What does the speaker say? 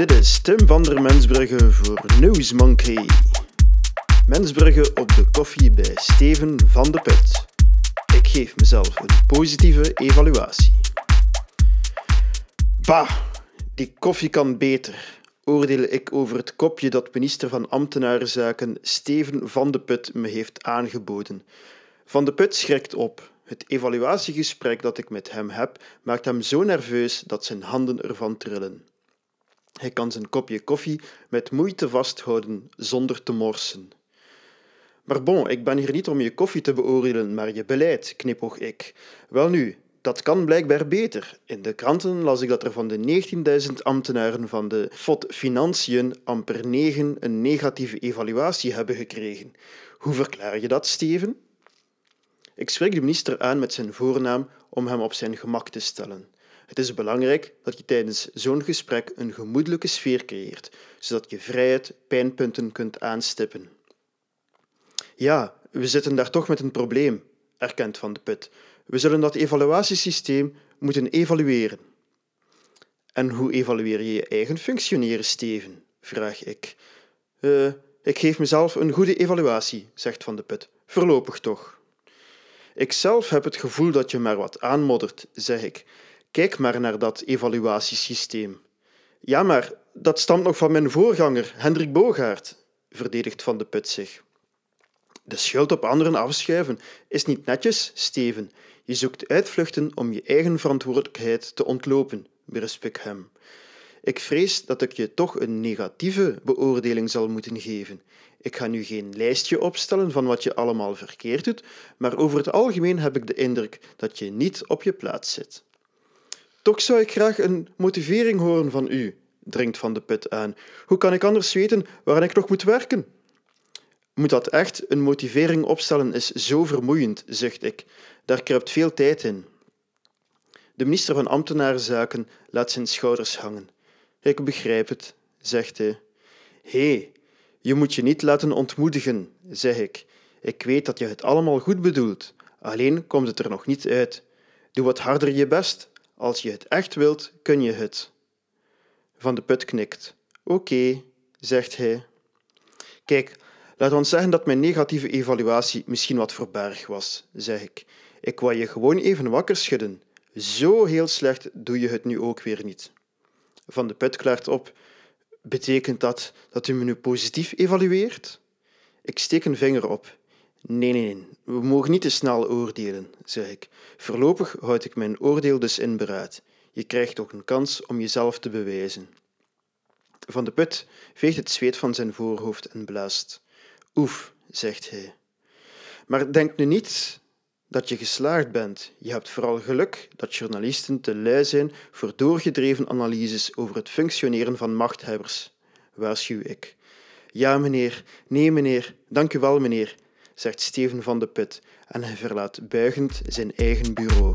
Dit is Tim van der Mensbrugge voor Newsmonkey. Mensbrugge op de koffie bij Steven van de Put. Ik geef mezelf een positieve evaluatie. Bah, die koffie kan beter, oordeel ik over het kopje dat minister van Ambtenarenzaken Steven van de Put me heeft aangeboden. Van de Put schrikt op. Het evaluatiegesprek dat ik met hem heb maakt hem zo nerveus dat zijn handen ervan trillen. Hij kan zijn kopje koffie met moeite vasthouden zonder te morsen. Maar bon, ik ben hier niet om je koffie te beoordelen, maar je beleid, knipoog ik. Welnu, dat kan blijkbaar beter. In de kranten las ik dat er van de 19.000 ambtenaren van de FOD Financiën amper 9 een negatieve evaluatie hebben gekregen. Hoe verklaar je dat, Steven? Ik spreek de minister aan met zijn voornaam om hem op zijn gemak te stellen. Het is belangrijk dat je tijdens zo'n gesprek een gemoedelijke sfeer creëert, zodat je vrijheid pijnpunten kunt aanstippen. Ja, we zitten daar toch met een probleem, erkent Van de Put. We zullen dat evaluatiesysteem moeten evalueren. En hoe evalueer je je eigen functioneren, Steven? vraag ik. Uh, ik geef mezelf een goede evaluatie, zegt Van de Put. Voorlopig toch. Ik zelf heb het gevoel dat je maar wat aanmoddert, zeg ik. Kijk maar naar dat evaluatiesysteem. Ja, maar dat stamt nog van mijn voorganger, Hendrik Bogaert, verdedigt Van de Put zich. De schuld op anderen afschuiven is niet netjes, Steven. Je zoekt uitvluchten om je eigen verantwoordelijkheid te ontlopen, berisp ik hem. Ik vrees dat ik je toch een negatieve beoordeling zal moeten geven. Ik ga nu geen lijstje opstellen van wat je allemaal verkeerd doet, maar over het algemeen heb ik de indruk dat je niet op je plaats zit. Toch zou ik graag een motivering horen van u, dringt Van de Put aan. Hoe kan ik anders weten waaraan ik nog moet werken? Moet dat echt? Een motivering opstellen is zo vermoeiend, zegt ik. Daar kruipt veel tijd in. De minister van Ambtenarenzaken laat zijn schouders hangen. Ik begrijp het, zegt hij. Hé, hey, je moet je niet laten ontmoedigen, zeg ik. Ik weet dat je het allemaal goed bedoelt, alleen komt het er nog niet uit. Doe wat harder je best. Als je het echt wilt, kun je het. Van de Put knikt. Oké, zegt hij. Kijk, laat ons zeggen dat mijn negatieve evaluatie misschien wat verberg was, zeg ik. Ik wou je gewoon even wakker schudden. Zo heel slecht doe je het nu ook weer niet. Van de Put klaart op. Betekent dat dat u me nu positief evalueert? Ik steek een vinger op. Nee, nee, nee, we mogen niet te snel oordelen, zeg ik. Voorlopig houd ik mijn oordeel dus in beraad. Je krijgt toch een kans om jezelf te bewijzen. Van de Put veegt het zweet van zijn voorhoofd en blaast. Oef, zegt hij. Maar denk nu niet dat je geslaagd bent. Je hebt vooral geluk dat journalisten te lui zijn voor doorgedreven analyses over het functioneren van machthebbers, waarschuw ik. Ja, meneer, nee, meneer, dank u wel, meneer, zegt Steven van de Put en hij verlaat buigend zijn eigen bureau.